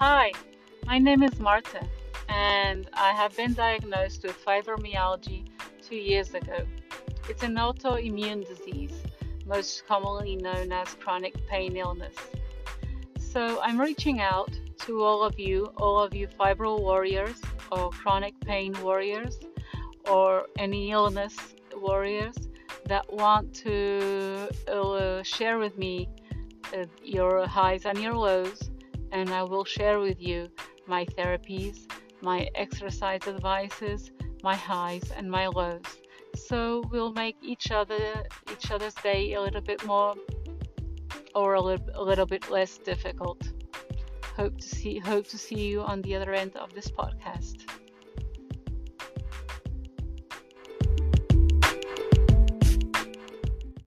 Hi, my name is Marta, and I have been diagnosed with fibromyalgia two years ago. It's an autoimmune disease, most commonly known as chronic pain illness. So I'm reaching out to all of you, all of you fibro warriors or chronic pain warriors or any illness warriors that want to uh, share with me uh, your highs and your lows, and I will share with you my therapies, my exercise advices, my highs and my lows. So we'll make each other each other's day a little bit more or a little, a little bit less difficult. Hope to see hope to see you on the other end of this podcast.